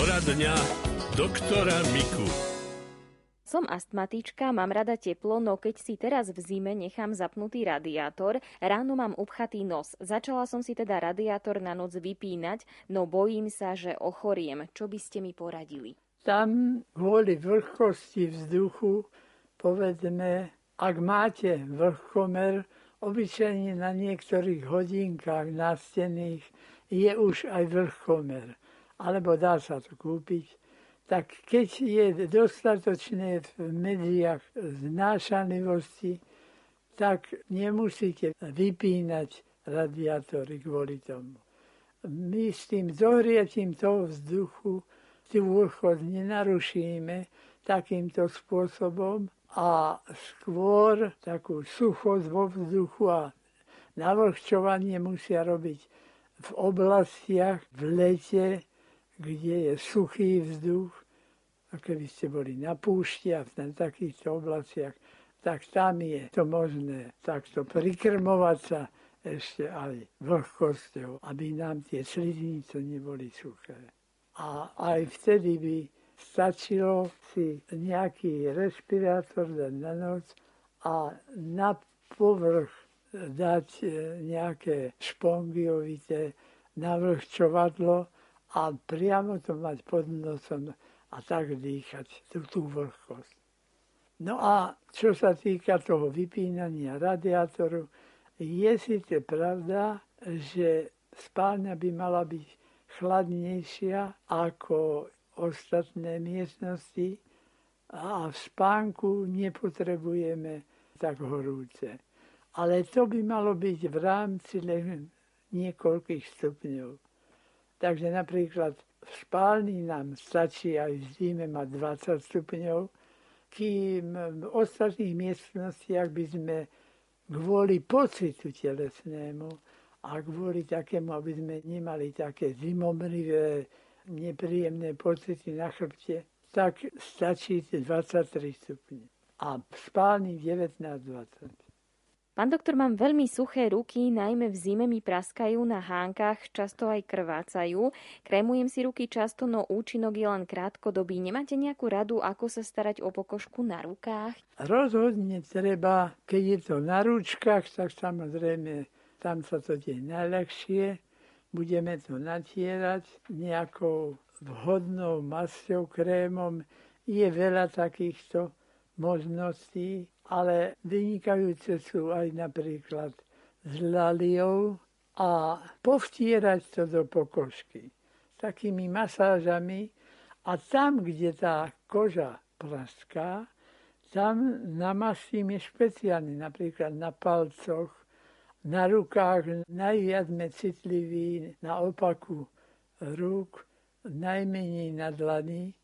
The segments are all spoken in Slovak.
Poradňa doktora Miku. Som astmatička, mám rada teplo, no keď si teraz v zime nechám zapnutý radiátor, ráno mám upchatý nos. Začala som si teda radiátor na noc vypínať, no bojím sa, že ochoriem. Čo by ste mi poradili? Tam kvôli vlhkosti vzduchu, povedzme, ak máte vlhkomer, obyčajne na niektorých hodinkách nástených je už aj vlhkomer, alebo dá sa to kúpiť tak keď je dostatočne v mediách znášanlivosti, tak nemusíte vypínať radiátory kvôli tomu. My s tým zohriatím toho vzduchu tú vlhkosť nenarušíme takýmto spôsobom a skôr takú suchosť vo vzduchu a navlhčovanie musia robiť v oblastiach v lete, kde je suchý vzduch, a keby ste boli na púšti a takýchto oblastiach, tak tam je to možné takto prikrmovať sa ešte aj vlhkosťou, aby nám tie sliznice neboli suché. A aj vtedy by stačilo si nejaký respirátor dať na noc a na povrch dať e, nejaké špongiovité navlhčovadlo a priamo to mať pod nosom a tak dýchať tú, tú vlhkosť. No a čo sa týka toho vypínania radiátoru, je síce pravda, že spálňa by mala byť chladnejšia ako ostatné miestnosti a v spánku nepotrebujeme tak horúce. Ale to by malo byť v rámci len niekoľkých stupňov. Takže napríklad v spálni nám stačí aj v zime mať 20 stupňov, kým v ostatných miestnostiach by sme kvôli pocitu telesnému a kvôli takému, aby sme nemali také zimomrivé, nepríjemné pocity na chrbte, tak stačí 23 stupne. A v spálni 19-20. Pán doktor, mám veľmi suché ruky, najmä v zime mi praskajú na hánkach, často aj krvácajú. Krémujem si ruky často, no účinok je len krátkodobý. Nemáte nejakú radu, ako sa starať o pokožku na rukách? Rozhodne treba, keď je to na ručkách, tak samozrejme tam sa to deje najľahšie. Budeme to natierať nejakou vhodnou masťou, krémom. Je veľa takýchto možností ale vynikajúce sú aj napríklad s laliou a povtierať to do pokožky takými masážami. A tam, kde tá koža praská, tam namastíme špeciálne, napríklad na palcoch, na rukách, najviac sme citliví na opaku rúk, najmenej na dlani,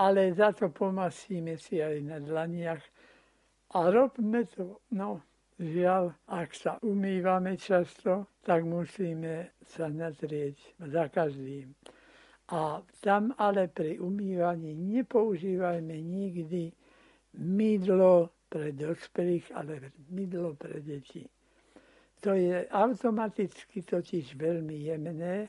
ale za to pomastíme si aj na dlaniach a robme to, no, žiaľ, ak sa umývame často, tak musíme sa natrieť za každým. A tam ale pri umývaní nepoužívajme nikdy mydlo pre dospelých, ale mydlo pre deti. To je automaticky totiž veľmi jemné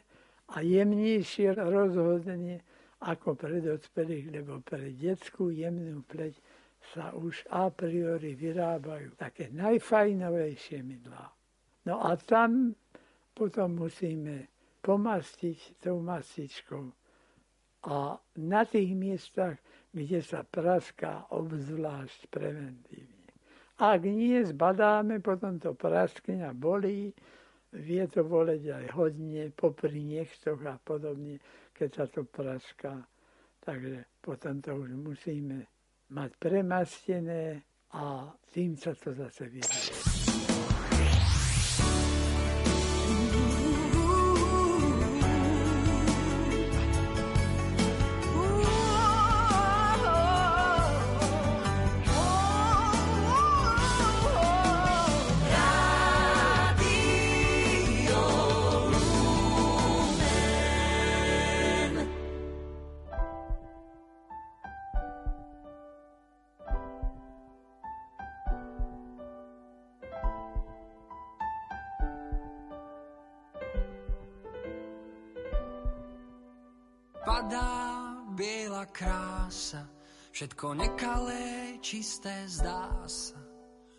a jemnejšie rozhodne ako pre dospelých, lebo pre detskú jemnú pleť sa už a priori vyrábajú také najfajnovejšie mydlá. No a tam potom musíme pomastiť tou mastičkou. A na tých miestach, kde sa praská obzvlášť preventívne. Ak nie zbadáme, potom to praskne a bolí, vie to boleť aj hodne, popri nechtoch a podobne, keď sa to praská. Takže potom to už musíme mať premastené a tým sa to zase vyvíja. Padá biela krása, všetko nekalé, čisté zdá sa.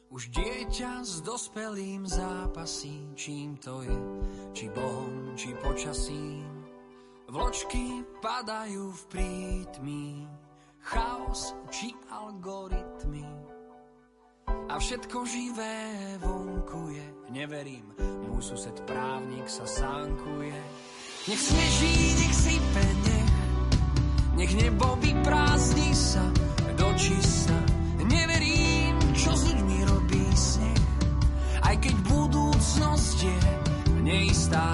Už dieťa s dospelým zápasí, čím to je, či Bohom, či počasím. Vločky padajú v prítmi, chaos či algoritmy. A všetko živé vonku je, neverím, môj sused právnik sa sánkuje. Nech sneží, nech sype, nech, nebo vyprázdni sa do čista. Neverím, čo s ľuďmi robí sneh, aj keď budúcnosť je neistá.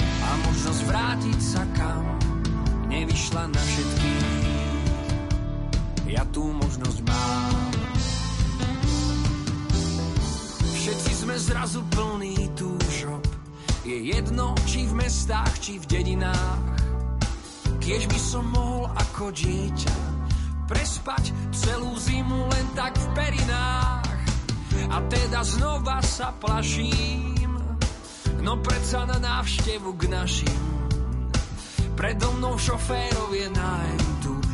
A možnosť vrátiť sa kam nevyšla na všetkých ja tú možnosť mám. Všetci sme zrazu plní túžob, je jedno, či v mestách, či v dedinách. Kiež by som mohol ako dieťa prespať celú zimu len tak v perinách. A teda znova sa plaším, no predsa na návštevu k našim. Predo mnou šoférov je nájdu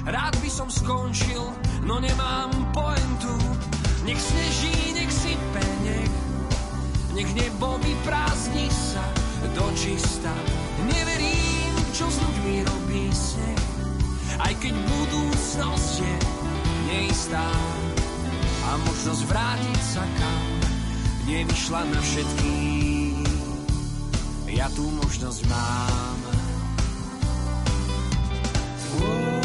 Rád by som skončil, no nemám pointu. Nech sneží, nech sype, nech, nech nebo vyprázdni sa do čista. Neverím, čo s ľuďmi robí sneh, aj keď budúcnosť je neistá. A možnosť vrátiť sa kam nevyšla na všetkých. Ja tú možnosť mám. Whoa.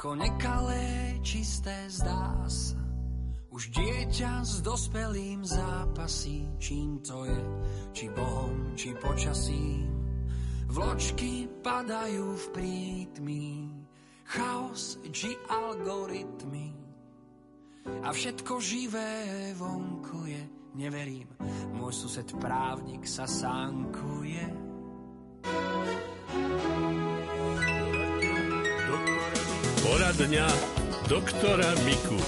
Všetko nekalé, čisté zdá sa. Už dieťa s dospelým zápasí, čím to je, či Bohom, či počasím. Vločky padajú v prítmi, chaos či algoritmy. A všetko živé vonku je, neverím, môj sused právnik sa sánkuje. Poradňa doktora Miku.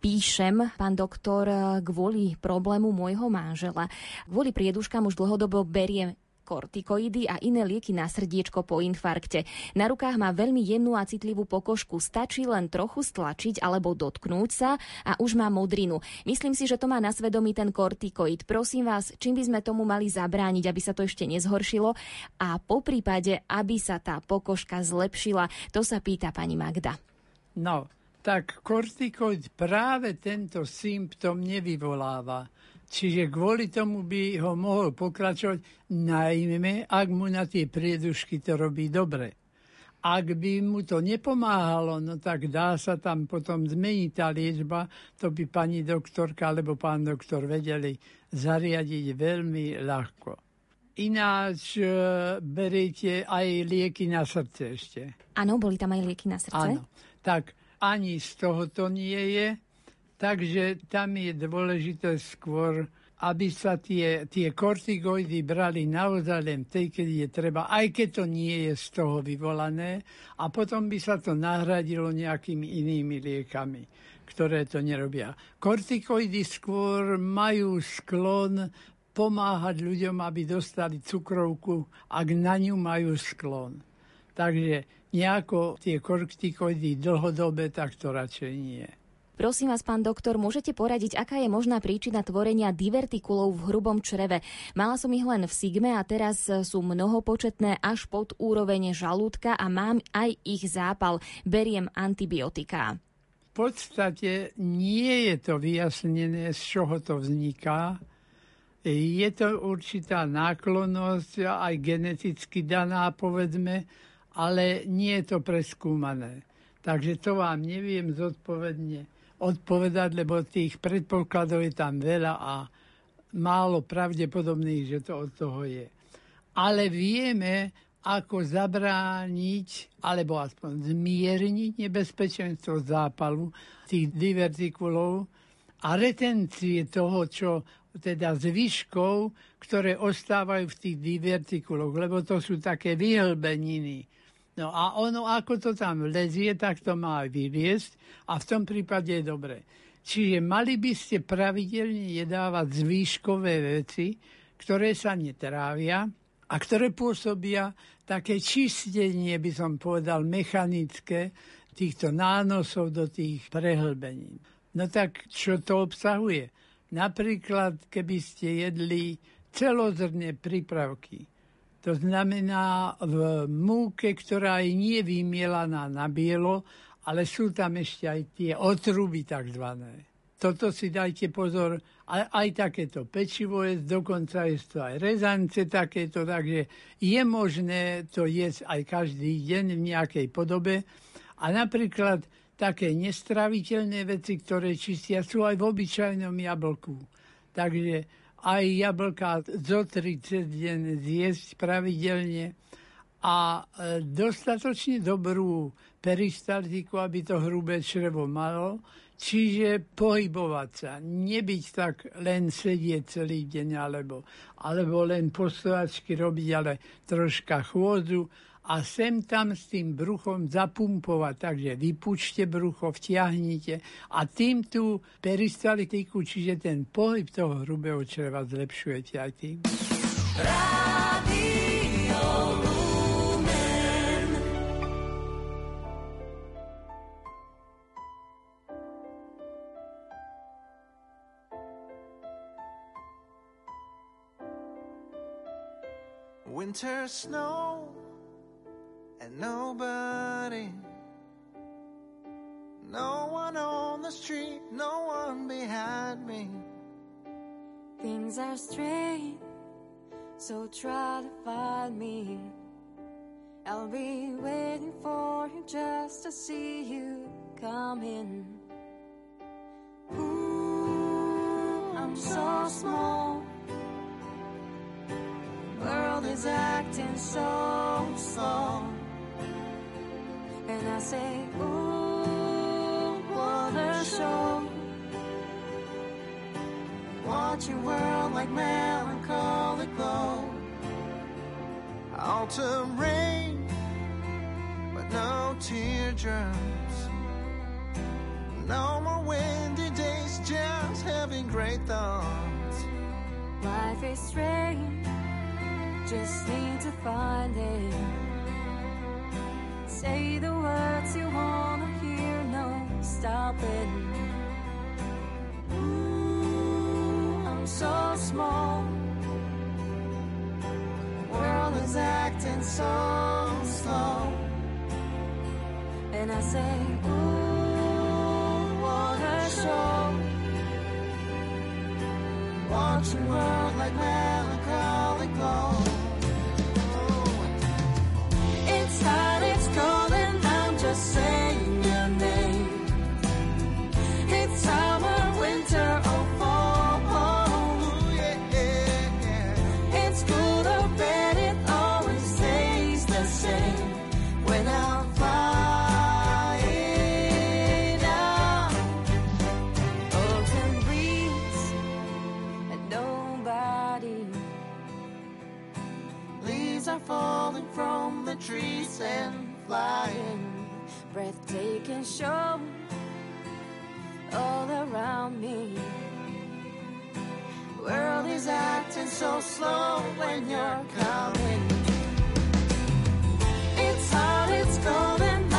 Píšem, pán doktor, kvôli problému môjho manžela. Kvôli prieduškám už dlhodobo beriem kortikoidy a iné lieky na srdiečko po infarkte. Na rukách má veľmi jemnú a citlivú pokožku. Stačí len trochu stlačiť alebo dotknúť sa a už má modrinu. Myslím si, že to má na svedomí ten kortikoid. Prosím vás, čím by sme tomu mali zabrániť, aby sa to ešte nezhoršilo a po prípade, aby sa tá pokožka zlepšila. To sa pýta pani Magda. No, tak kortikoid práve tento symptom nevyvoláva. Čiže kvôli tomu by ho mohol pokračovať, najmä ak mu na tie priedušky to robí dobre. Ak by mu to nepomáhalo, no tak dá sa tam potom zmeniť tá liečba, to by pani doktorka alebo pán doktor vedeli zariadiť veľmi ľahko. Ináč e, beriete aj lieky na srdce ešte. Áno, boli tam aj lieky na srdce. Áno, tak ani z toho to nie je Takže tam je dôležité skôr, aby sa tie, tie kortigoidy brali naozaj len tej, keď je treba, aj keď to nie je z toho vyvolané, a potom by sa to nahradilo nejakými inými liekami, ktoré to nerobia. Kortikoidy skôr majú sklon pomáhať ľuďom, aby dostali cukrovku, ak na ňu majú sklon. Takže nejako tie kortikoidy dlhodobé, tak to radšej nie. Prosím vás, pán doktor, môžete poradiť, aká je možná príčina tvorenia divertikulov v hrubom čreve? Mala som ich len v sigme a teraz sú mnohopočetné až pod úroveň žalúdka a mám aj ich zápal. Beriem antibiotika. podstate nie je to vyjasnené, z čoho to vzniká. Je to určitá náklonnosť, aj geneticky daná, povedzme, ale nie je to preskúmané. Takže to vám neviem zodpovedne odpovedať, lebo tých predpokladov je tam veľa a málo pravdepodobných, že to od toho je. Ale vieme, ako zabrániť alebo aspoň zmierniť nebezpečenstvo zápalu tých divertikulov a retencie toho, čo teda zvyškov, ktoré ostávajú v tých divertikuloch, lebo to sú také vyhlbeniny. No a ono, ako to tam lezie, tak to má aj vyviesť a v tom prípade je dobre. Čiže mali by ste pravidelne jedávať zvýškové veci, ktoré sa netrávia, a ktoré pôsobia také čistenie, by som povedal, mechanické týchto nánosov do tých prehlbení. No tak čo to obsahuje? Napríklad, keby ste jedli celozrné prípravky, to znamená v múke, ktorá je nie vymielaná na bielo, ale sú tam ešte aj tie otruby takzvané. Toto si dajte pozor, aj, aj takéto pečivo je, dokonca je to aj rezance takéto, takže je možné to jesť aj každý deň v nejakej podobe. A napríklad také nestraviteľné veci, ktoré čistia, sú aj v obyčajnom jablku. Takže aj jablka tri cez deň zjesť pravidelne a e, dostatočne dobrú peristaltiku, aby to hrubé črevo malo, Čiže pohybovať sa, nebyť tak len sedieť celý deň, alebo, alebo len postovačky robiť, ale troška chôdzu a sem tam s tým bruchom zapumpovať. Takže vypučte brucho, vtiahnite a tým tú peristaltiku, čiže ten pohyb toho hrubého čreva zlepšujete aj tým. Winter snow and nobody. No one on the street, no one behind me. Things are strange, so try to find me. I'll be waiting for you just to see you come in. Ooh, I'm so small world is acting so slow. And I say, show. Watch your world like melancholy glow. Autumn rain, but no teardrops. No more windy days, just having great thoughts. Life is strange just need to find it. Say the words you wanna hear, no stopping. Ooh, I'm so small. World is acting so slow. And I say, ooh, what a show. Watching world like melancholy glow. And flying. Breathtaking show all around me. World is acting so slow when you're coming. It's hard, it's cold, and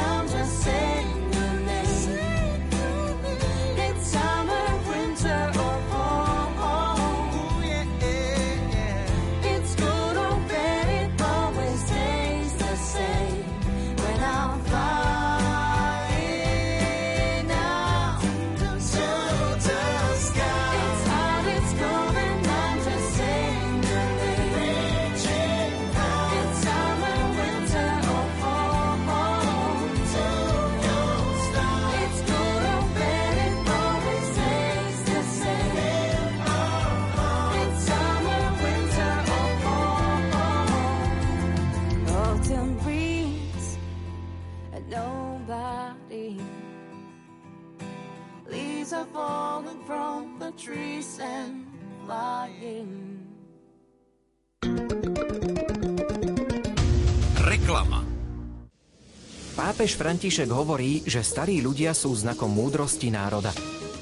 Pápež František hovorí, že starí ľudia sú znakom múdrosti národa.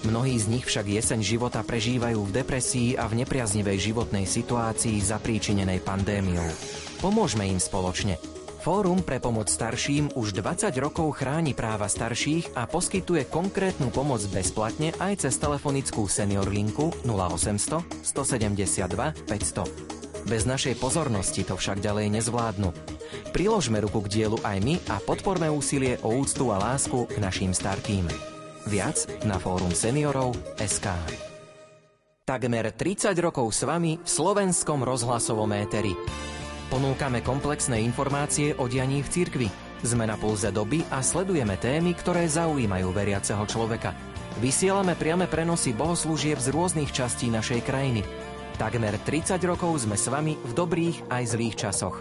Mnohí z nich však jeseň života prežívajú v depresii a v nepriaznivej životnej situácii zapríčinenej pandémiou. Pomôžme im spoločne. Fórum pre pomoc starším už 20 rokov chráni práva starších a poskytuje konkrétnu pomoc bezplatne aj cez telefonickú senior linku 0800 172 500. Bez našej pozornosti to však ďalej nezvládnu. Priložme ruku k dielu aj my a podporme úsilie o úctu a lásku k našim starkým. Viac na fórum seniorov SK. Takmer 30 rokov s vami v slovenskom rozhlasovom éteri. Ponúkame komplexné informácie o dianí v cirkvi. Sme na pulze doby a sledujeme témy, ktoré zaujímajú veriaceho človeka. Vysielame priame prenosy bohoslúžieb z rôznych častí našej krajiny. Takmer 30 rokov sme s vami v dobrých aj zlých časoch.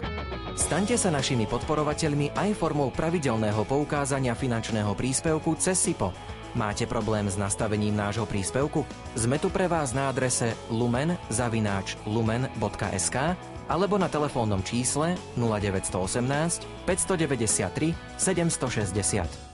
Staňte sa našimi podporovateľmi aj formou pravidelného poukázania finančného príspevku cez SIPO. Máte problém s nastavením nášho príspevku? Sme tu pre vás na adrese lumen.lumen.sk alebo na telefónnom čísle 0918 593 760.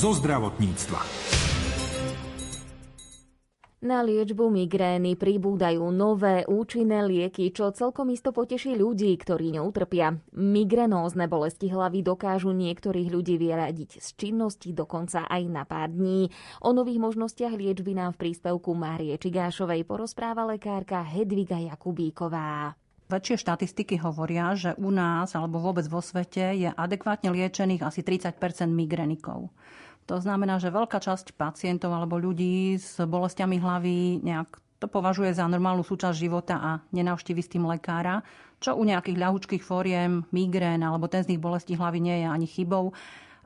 zo zdravotníctva. Na liečbu migrény pribúdajú nové účinné lieky, čo celkom isto poteší ľudí, ktorí neutrpia. Migrenózne bolesti hlavy dokážu niektorých ľudí vyradiť z činnosti dokonca aj na pár dní. O nových možnostiach liečby nám v príspevku Márie Čigášovej porozpráva lekárka Hedviga Jakubíková. Väčšie štatistiky hovoria, že u nás alebo vôbec vo svete je adekvátne liečených asi 30% migrenikov. To znamená, že veľká časť pacientov alebo ľudí s bolestiami hlavy nejak to považuje za normálnu súčasť života a nenavštívi s tým lekára, čo u nejakých ľahučkých fóriem, migrén alebo tenzných bolestí hlavy nie je ani chybou.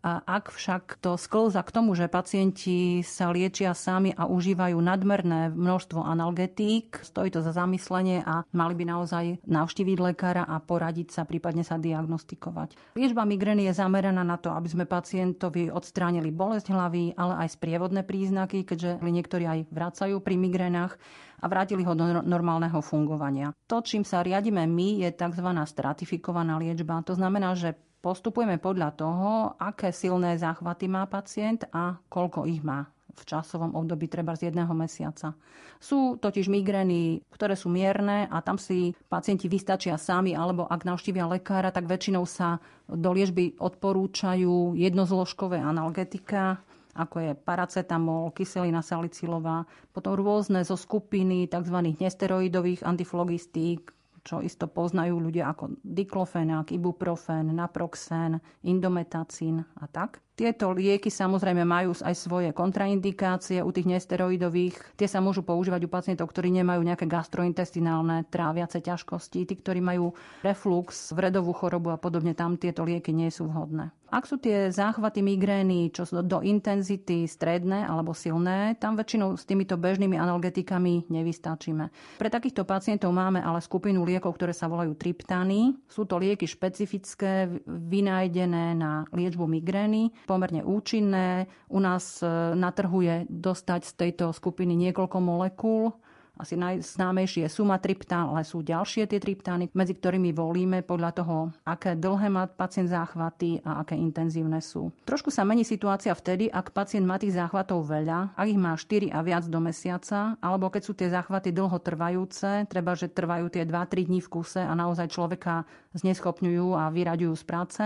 A ak však to sklza k tomu, že pacienti sa liečia sami a užívajú nadmerné množstvo analgetík, stojí to za zamyslenie a mali by naozaj navštíviť lekára a poradiť sa, prípadne sa diagnostikovať. Liečba migrény je zameraná na to, aby sme pacientovi odstránili bolesť hlavy, ale aj sprievodné príznaky, keďže niektorí aj vracajú pri migrénach a vrátili ho do normálneho fungovania. To, čím sa riadime my, je tzv. stratifikovaná liečba. To znamená, že postupujeme podľa toho, aké silné záchvaty má pacient a koľko ich má v časovom období treba z jedného mesiaca. Sú totiž migrény, ktoré sú mierne a tam si pacienti vystačia sami, alebo ak navštívia lekára, tak väčšinou sa do liežby odporúčajú jednozložkové analgetika, ako je paracetamol, kyselina salicylová, potom rôzne zo skupiny tzv. nesteroidových antiflogistík, čo isto poznajú ľudia ako diklofenák, ibuprofen, naproxen, indometacín a tak. Tieto lieky samozrejme majú aj svoje kontraindikácie u tých nesteroidových. Tie sa môžu používať u pacientov, ktorí nemajú nejaké gastrointestinálne tráviace ťažkosti, tí, ktorí majú reflux, vredovú chorobu a podobne, tam tieto lieky nie sú vhodné. Ak sú tie záchvaty migrény, čo sú do intenzity stredné alebo silné, tam väčšinou s týmito bežnými analgetikami nevystačíme. Pre takýchto pacientov máme ale skupinu liekov, ktoré sa volajú triptány. Sú to lieky špecifické, vynájdené na liečbu migrény pomerne účinné. U nás e, na trhu je dostať z tejto skupiny niekoľko molekúl, asi najznámejší je sumatriptán, ale sú ďalšie tie triptány, medzi ktorými volíme podľa toho, aké dlhé má pacient záchvaty a aké intenzívne sú. Trošku sa mení situácia vtedy, ak pacient má tých záchvatov veľa, ak ich má 4 a viac do mesiaca, alebo keď sú tie záchvaty dlho trvajúce, treba, že trvajú tie 2-3 dní v kuse a naozaj človeka zneschopňujú a vyraďujú z práce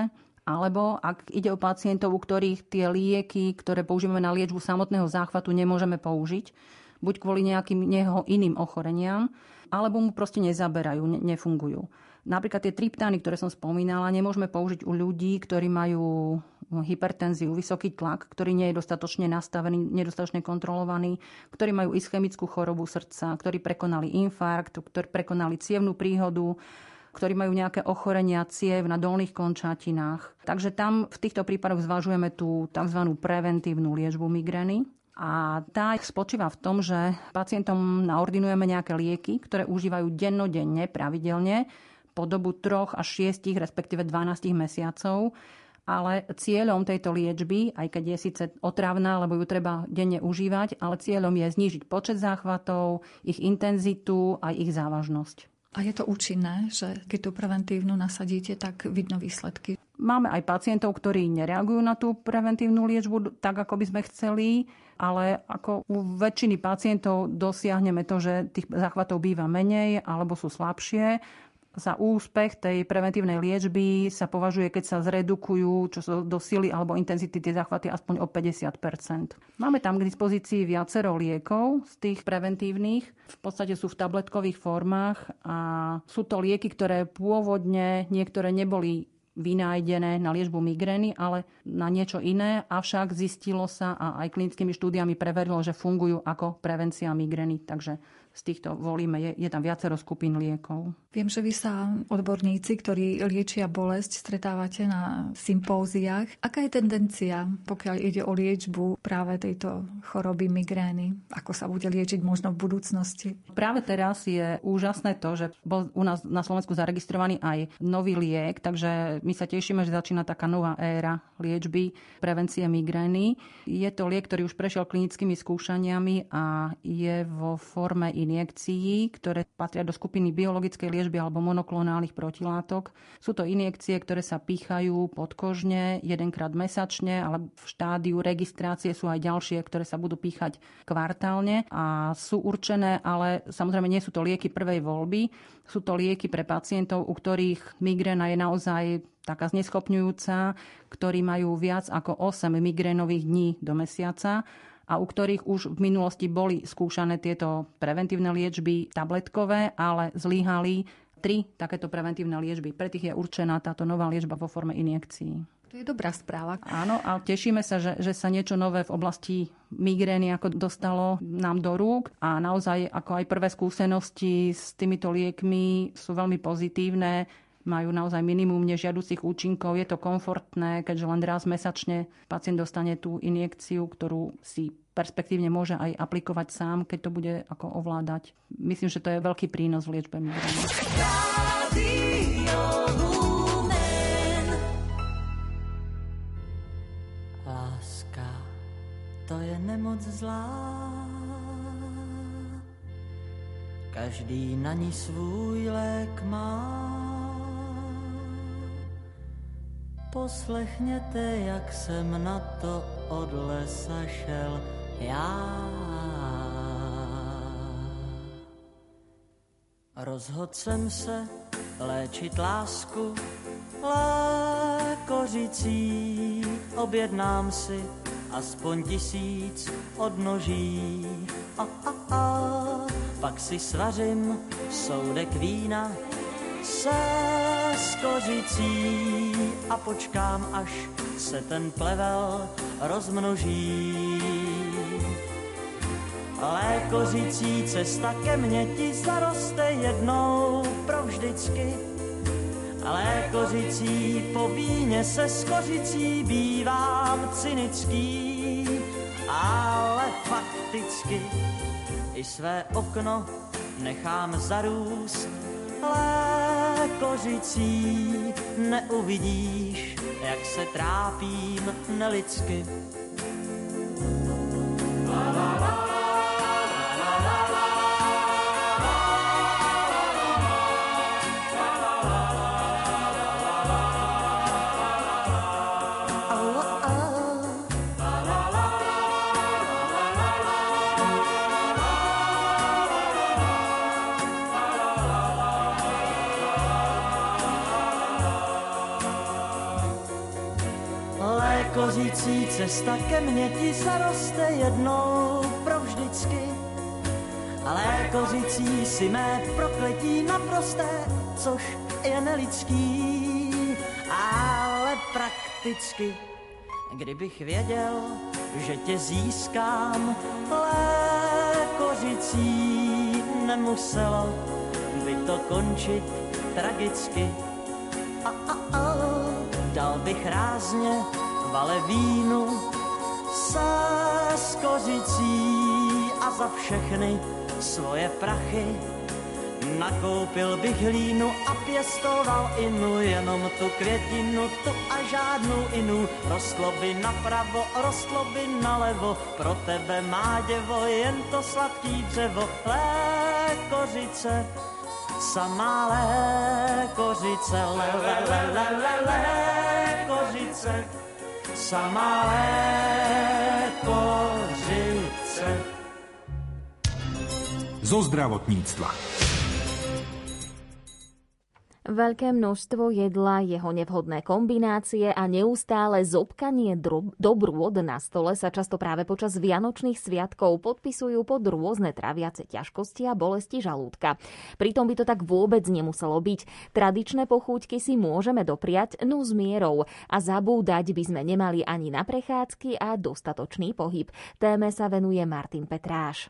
alebo ak ide o pacientov, u ktorých tie lieky, ktoré používame na liečbu samotného záchvatu, nemôžeme použiť, buď kvôli nejakým jeho iným ochoreniam, alebo mu proste nezaberajú, ne, nefungujú. Napríklad tie triptány, ktoré som spomínala, nemôžeme použiť u ľudí, ktorí majú hypertenziu, vysoký tlak, ktorý nie je dostatočne nastavený, nedostatočne kontrolovaný, ktorí majú ischemickú chorobu srdca, ktorí prekonali infarkt, ktorí prekonali cievnú príhodu, ktorí majú nejaké ochorenia ciev na dolných končatinách. Takže tam v týchto prípadoch zvažujeme tú tzv. preventívnu liečbu migrény. A tá spočíva v tom, že pacientom naordinujeme nejaké lieky, ktoré užívajú dennodenne, pravidelne, po dobu 3 až 6, respektíve 12 mesiacov. Ale cieľom tejto liečby, aj keď je síce otravná, lebo ju treba denne užívať, ale cieľom je znížiť počet záchvatov, ich intenzitu a ich závažnosť. A je to účinné, že keď tú preventívnu nasadíte, tak vidno výsledky? Máme aj pacientov, ktorí nereagujú na tú preventívnu liečbu tak, ako by sme chceli, ale ako u väčšiny pacientov dosiahneme to, že tých záchvatov býva menej alebo sú slabšie za úspech tej preventívnej liečby sa považuje, keď sa zredukujú čo sú do sily alebo intenzity tie záchvaty aspoň o 50% Máme tam k dispozícii viacero liekov z tých preventívnych. V podstate sú v tabletkových formách a sú to lieky, ktoré pôvodne niektoré neboli vynájdené na liečbu migrény, ale na niečo iné, avšak zistilo sa a aj klinickými štúdiami preverilo, že fungujú ako prevencia migrény. Takže z týchto volíme. Je, je tam viacero skupín liekov. Viem, že vy sa odborníci, ktorí liečia bolesť, stretávate na sympóziách. Aká je tendencia, pokiaľ ide o liečbu práve tejto choroby migrény? Ako sa bude liečiť možno v budúcnosti? Práve teraz je úžasné to, že bol u nás na Slovensku zaregistrovaný aj nový liek, takže my sa tešíme, že začína taká nová éra liečby prevencie migrény. Je to liek, ktorý už prešiel klinickými skúšaniami a je vo forme injekcií, ktoré patria do skupiny biologickej liečby alebo monoklonálnych protilátok. Sú to injekcie, ktoré sa pýchajú podkožne jedenkrát mesačne, ale v štádiu registrácie sú aj ďalšie, ktoré sa budú píchať kvartálne a sú určené, ale samozrejme nie sú to lieky prvej voľby, sú to lieky pre pacientov, u ktorých migréna je naozaj taká zneschopňujúca, ktorí majú viac ako 8 migrénových dní do mesiaca a u ktorých už v minulosti boli skúšané tieto preventívne liečby tabletkové, ale zlyhali tri takéto preventívne liečby. Pre tých je určená táto nová liečba vo forme injekcií. To je dobrá správa. Áno, a tešíme sa, že, že sa niečo nové v oblasti migrény ako dostalo nám do rúk a naozaj ako aj prvé skúsenosti s týmito liekmi sú veľmi pozitívne majú naozaj minimum nežiaducich účinkov. Je to komfortné, keďže len raz mesačne pacient dostane tú injekciu, ktorú si perspektívne môže aj aplikovať sám, keď to bude ako ovládať. Myslím, že to je veľký prínos v liečbe migrény. Nemoc zlá. Každý na ní svůj lék má. Poslechněte, jak jsem na to od lesa šel já. Rozhodl jsem se léčit lásku lékořicí. Objednám si aspoň tisíc odnoží. A, a, a, pak si svařím soudek vína se skořicí a počkám, až se ten plevel rozmnoží. Lékořicí cesta ke mně ti zaroste jednou provždycky. Lékořicí po víně se skořicí bývám cynický, ale fakticky i své okno nechám zarůst kořicí neuvidíš, jak se trápím nelidsky. Cesta ke mně ti zaroste jednou provždycky. Ale kořící si mé prokletí naprosté, což je nelidský, ale prakticky, kdybych věděl, že tě získám lékořicí, nemuselo by to končit tragicky. A, a, a, dal bych rázně valevínu se skořicí a za všechny svoje prachy Nakoupil bych hlínu a pěstoval inu, jenom tu květinu, tu a žádnou inu. Rostlo by napravo, rostlo by nalevo, pro tebe má děvo, jen to sladký dřevo. Lékořice, samá lékořice, le, le, le, le, le, lékořice, samá lékořice. Zo zdravotníctva. Veľké množstvo jedla, jeho nevhodné kombinácie a neustále zobkanie dobrôd na stole sa často práve počas vianočných sviatkov podpisujú pod rôzne traviace ťažkosti a bolesti žalúdka. Pritom by to tak vôbec nemuselo byť. Tradičné pochúťky si môžeme dopriať, no s mierou a zabúdať by sme nemali ani na prechádzky a dostatočný pohyb. Téme sa venuje Martin Petráš.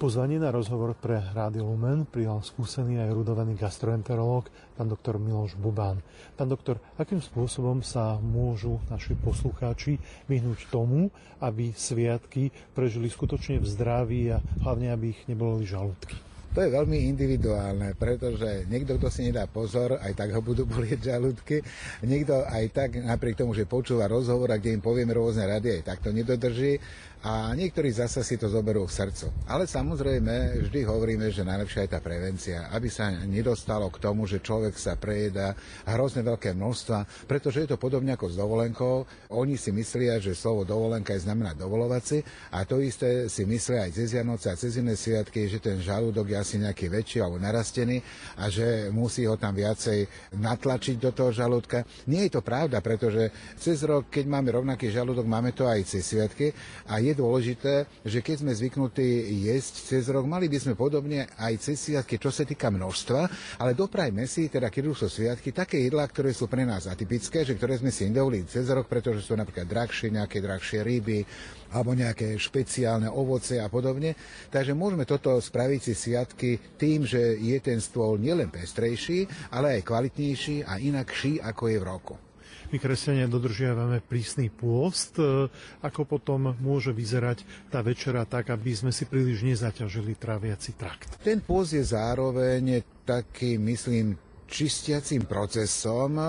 Pozvanie na rozhovor pre Rádio Lumen prijal skúsený aj rudovaný gastroenterológ, pán doktor Miloš Bubán. Pán doktor, akým spôsobom sa môžu naši poslucháči vyhnúť tomu, aby sviatky prežili skutočne v zdraví a hlavne, aby ich nebolo žalúdky? To je veľmi individuálne, pretože niekto, kto si nedá pozor, aj tak ho budú bolieť žalúdky. Niekto aj tak, napriek tomu, že počúva rozhovor, a kde im povieme rôzne rady, aj tak to nedodrží a niektorí zasa si to zoberú v srdcu. Ale samozrejme, vždy hovoríme, že najlepšia je tá prevencia, aby sa nedostalo k tomu, že človek sa prejedá hrozne veľké množstva, pretože je to podobne ako s dovolenkou. Oni si myslia, že slovo dovolenka je znamená dovolovať si a to isté si myslia aj cez Vianoce a cez iné sviatky, že ten žalúdok je asi nejaký väčší alebo narastený a že musí ho tam viacej natlačiť do toho žalúdka. Nie je to pravda, pretože cez rok, keď máme rovnaký žalúdok, máme to aj cez sviatky a je je dôležité, že keď sme zvyknutí jesť cez rok, mali by sme podobne aj cez sviatky, čo sa týka množstva, ale doprajme si, teda keď už sú sviatky, také jedlá, ktoré sú pre nás atypické, že ktoré sme si nedovolili cez rok, pretože sú napríklad drahšie, nejaké drahšie ryby, alebo nejaké špeciálne ovoce a podobne. Takže môžeme toto spraviť si sviatky tým, že je ten stôl nielen pestrejší, ale aj kvalitnejší a inakší, ako je v roku. My kresťania dodržiavame prísny pôst. E, ako potom môže vyzerať tá večera tak, aby sme si príliš nezaťažili traviaci trakt? Ten pôst je zároveň taký, myslím, čistiacím procesom, e,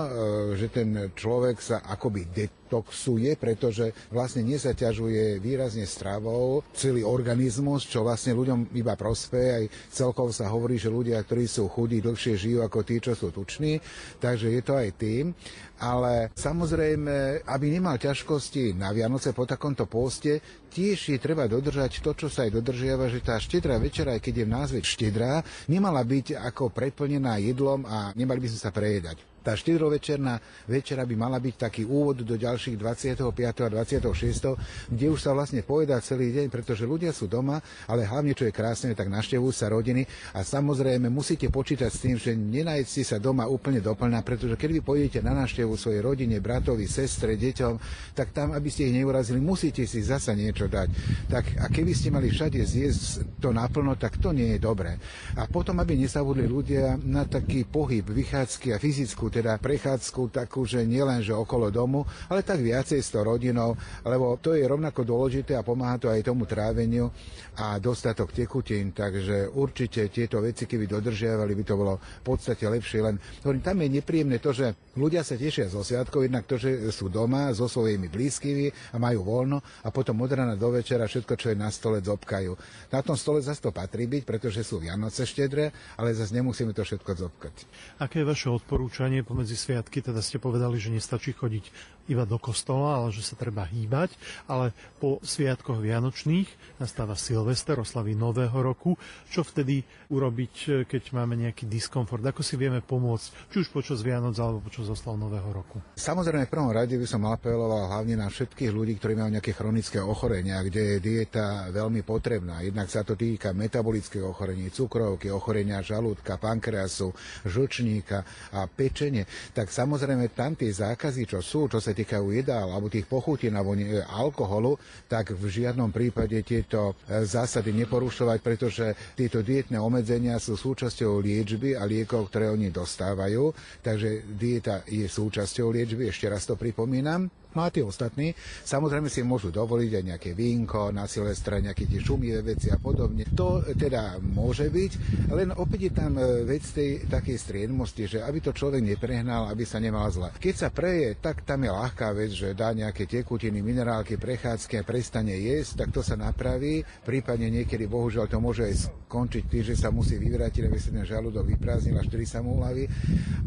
že ten človek sa akoby detoxuje, pretože vlastne nezaťažuje výrazne stravou celý organizmus, čo vlastne ľuďom iba prospeje. Aj celkovo sa hovorí, že ľudia, ktorí sú chudí, dlhšie žijú ako tí, čo sú tuční. Takže je to aj tým ale samozrejme, aby nemal ťažkosti na Vianoce po takomto poste, tiež je treba dodržať to, čo sa aj dodržiava, že tá štedrá večera, aj keď je v názve štedrá, nemala byť ako preplnená jedlom a nemali by sme sa prejedať. Tá štedrovečerná večera by mala byť taký úvod do ďalších 25. a 26., kde už sa vlastne povedá celý deň, pretože ľudia sú doma, ale hlavne, čo je krásne, tak naštevujú sa rodiny a samozrejme musíte počítať s tým, že nenajste sa doma úplne doplná, pretože keď vy pôjdete na návštevu svojej rodine, bratovi, sestre, deťom, tak tam, aby ste ich neurazili, musíte si zasa niečo dať. Tak, a keby ste mali všade zjesť to naplno, tak to nie je dobré. A potom, aby nesavudli ľudia na taký pohyb, vychádzky a fyzickú teda prechádzku takú, že nielen, že okolo domu, ale tak viacej s tou rodinou, lebo to je rovnako dôležité a pomáha to aj tomu tráveniu a dostatok tekutín, takže určite tieto veci, keby dodržiavali, by to bolo v podstate lepšie. Len hovorím, tam je nepríjemné to, že ľudia sa tešia zo sviatkov, jednak to, že sú doma so svojimi blízkymi a majú voľno a potom od rána do večera všetko, čo je na stole, zobkajú. Na tom stole zase to patrí byť, pretože sú Vianoce štedré, ale zase nemusíme to všetko zobkať. Aké je vaše odporúčanie bežne pomedzi sviatky, teda ste povedali, že nestačí chodiť iba do kostola, ale že sa treba hýbať. Ale po sviatkoch Vianočných nastáva Silvester, oslavy Nového roku. Čo vtedy urobiť, keď máme nejaký diskomfort? Ako si vieme pomôcť, či už počas Vianoc alebo počas oslav Nového roku? Samozrejme, v prvom rade by som apeloval hlavne na všetkých ľudí, ktorí majú nejaké chronické ochorenia, kde je dieta veľmi potrebná. Jednak sa to týka metabolických ochorení, cukrovky, ochorenia žalúdka, pankreasu, žlčníka a pečenie. Tak samozrejme tam tie zákazy, čo sú, čo sa týkajú jedál alebo tých pochutín alebo alkoholu, tak v žiadnom prípade tieto e, zásady neporušovať, pretože tieto dietné obmedzenia sú súčasťou liečby a liekov, ktoré oni dostávajú. Takže dieta je súčasťou liečby, ešte raz to pripomínam. No a tí ostatní samozrejme si môžu dovoliť aj nejaké vínko na Silvestra, nejaké tie šumivé veci a podobne. To teda môže byť, len opäť je tam e, vec tej takej striedmosti, že aby to človek neprehnal, aby sa nemal zle. Keď sa preje, tak tam je ľahká vec, že dá nejaké tekutiny, minerálky, prechádzky a prestane jesť, tak to sa napraví. Prípadne niekedy, bohužiaľ, to môže aj skončiť tým, že sa musí vyvrátiť, aby sa ten žalúdok vyprázdnil, až vtedy sa mu uľaví.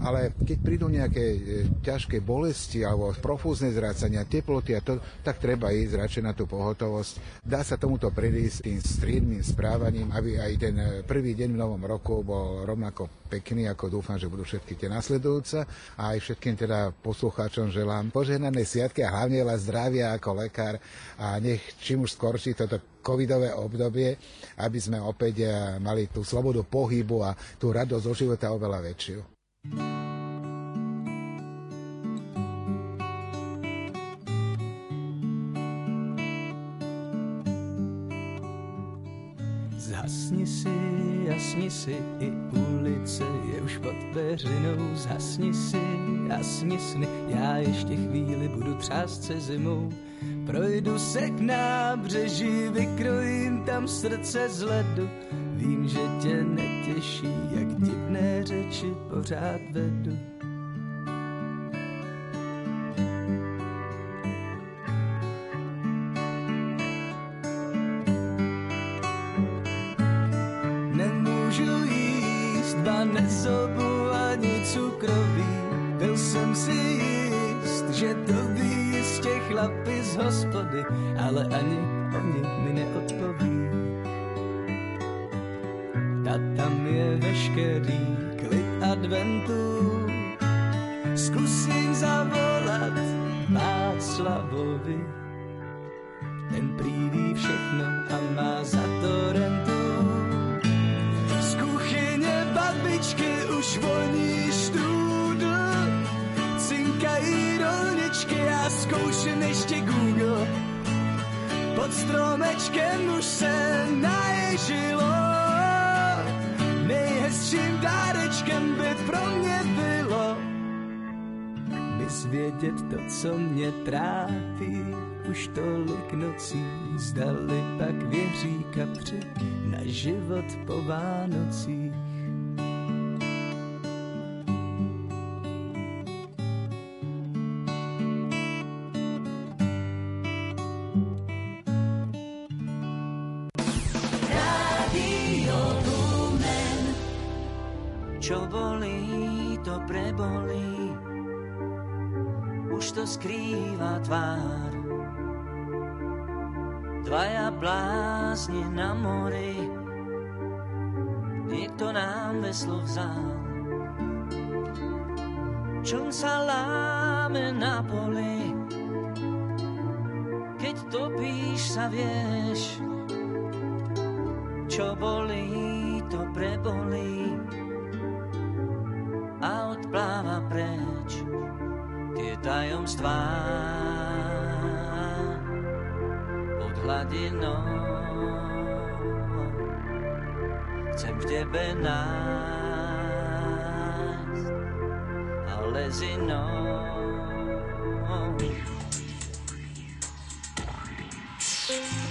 Ale keď prídu nejaké e, ťažké bolesti alebo profúzne zrad strácania teploty a to, tak treba ísť radšej na tú pohotovosť. Dá sa tomuto predísť tým striedným správaním, aby aj ten prvý deň v novom roku bol rovnako pekný, ako dúfam, že budú všetky tie nasledujúce. A aj všetkým teda poslucháčom želám požehnané sviatky a hlavne veľa zdravia ako lekár a nech čím už skorší toto covidové obdobie, aby sme opäť eh, mali tú slobodu pohybu a tú radosť zo života oveľa väčšiu. Si, jasni si, i ulice je už pod peřinou. Zhasni si, jasni sny, já ještě chvíli budu třást se zimou. Projdu se k nábřeží, vykrojím tam srdce z ledu. Vím, že tě netěší, jak divné řeči pořád vedu. Nezobu ani cukrový. Byl jsem si jist, že to ví jistě chlapi z hospody, ale ani mi zvědět to, co mě trápí. Už tolik nocí zdali pak věří kapři na život po Vánocích. Čo bolí, to prebolí, skrýva tvár. Dvaja blázni na mori, niekto nám veslo vzal. Čom sa láme na poli, keď topíš sa vieš, čo bolí, to prebolí tajomstvá pod hladinou. Chcem v tebe nájsť ale zinou. Strosekví, čo nestvoříš,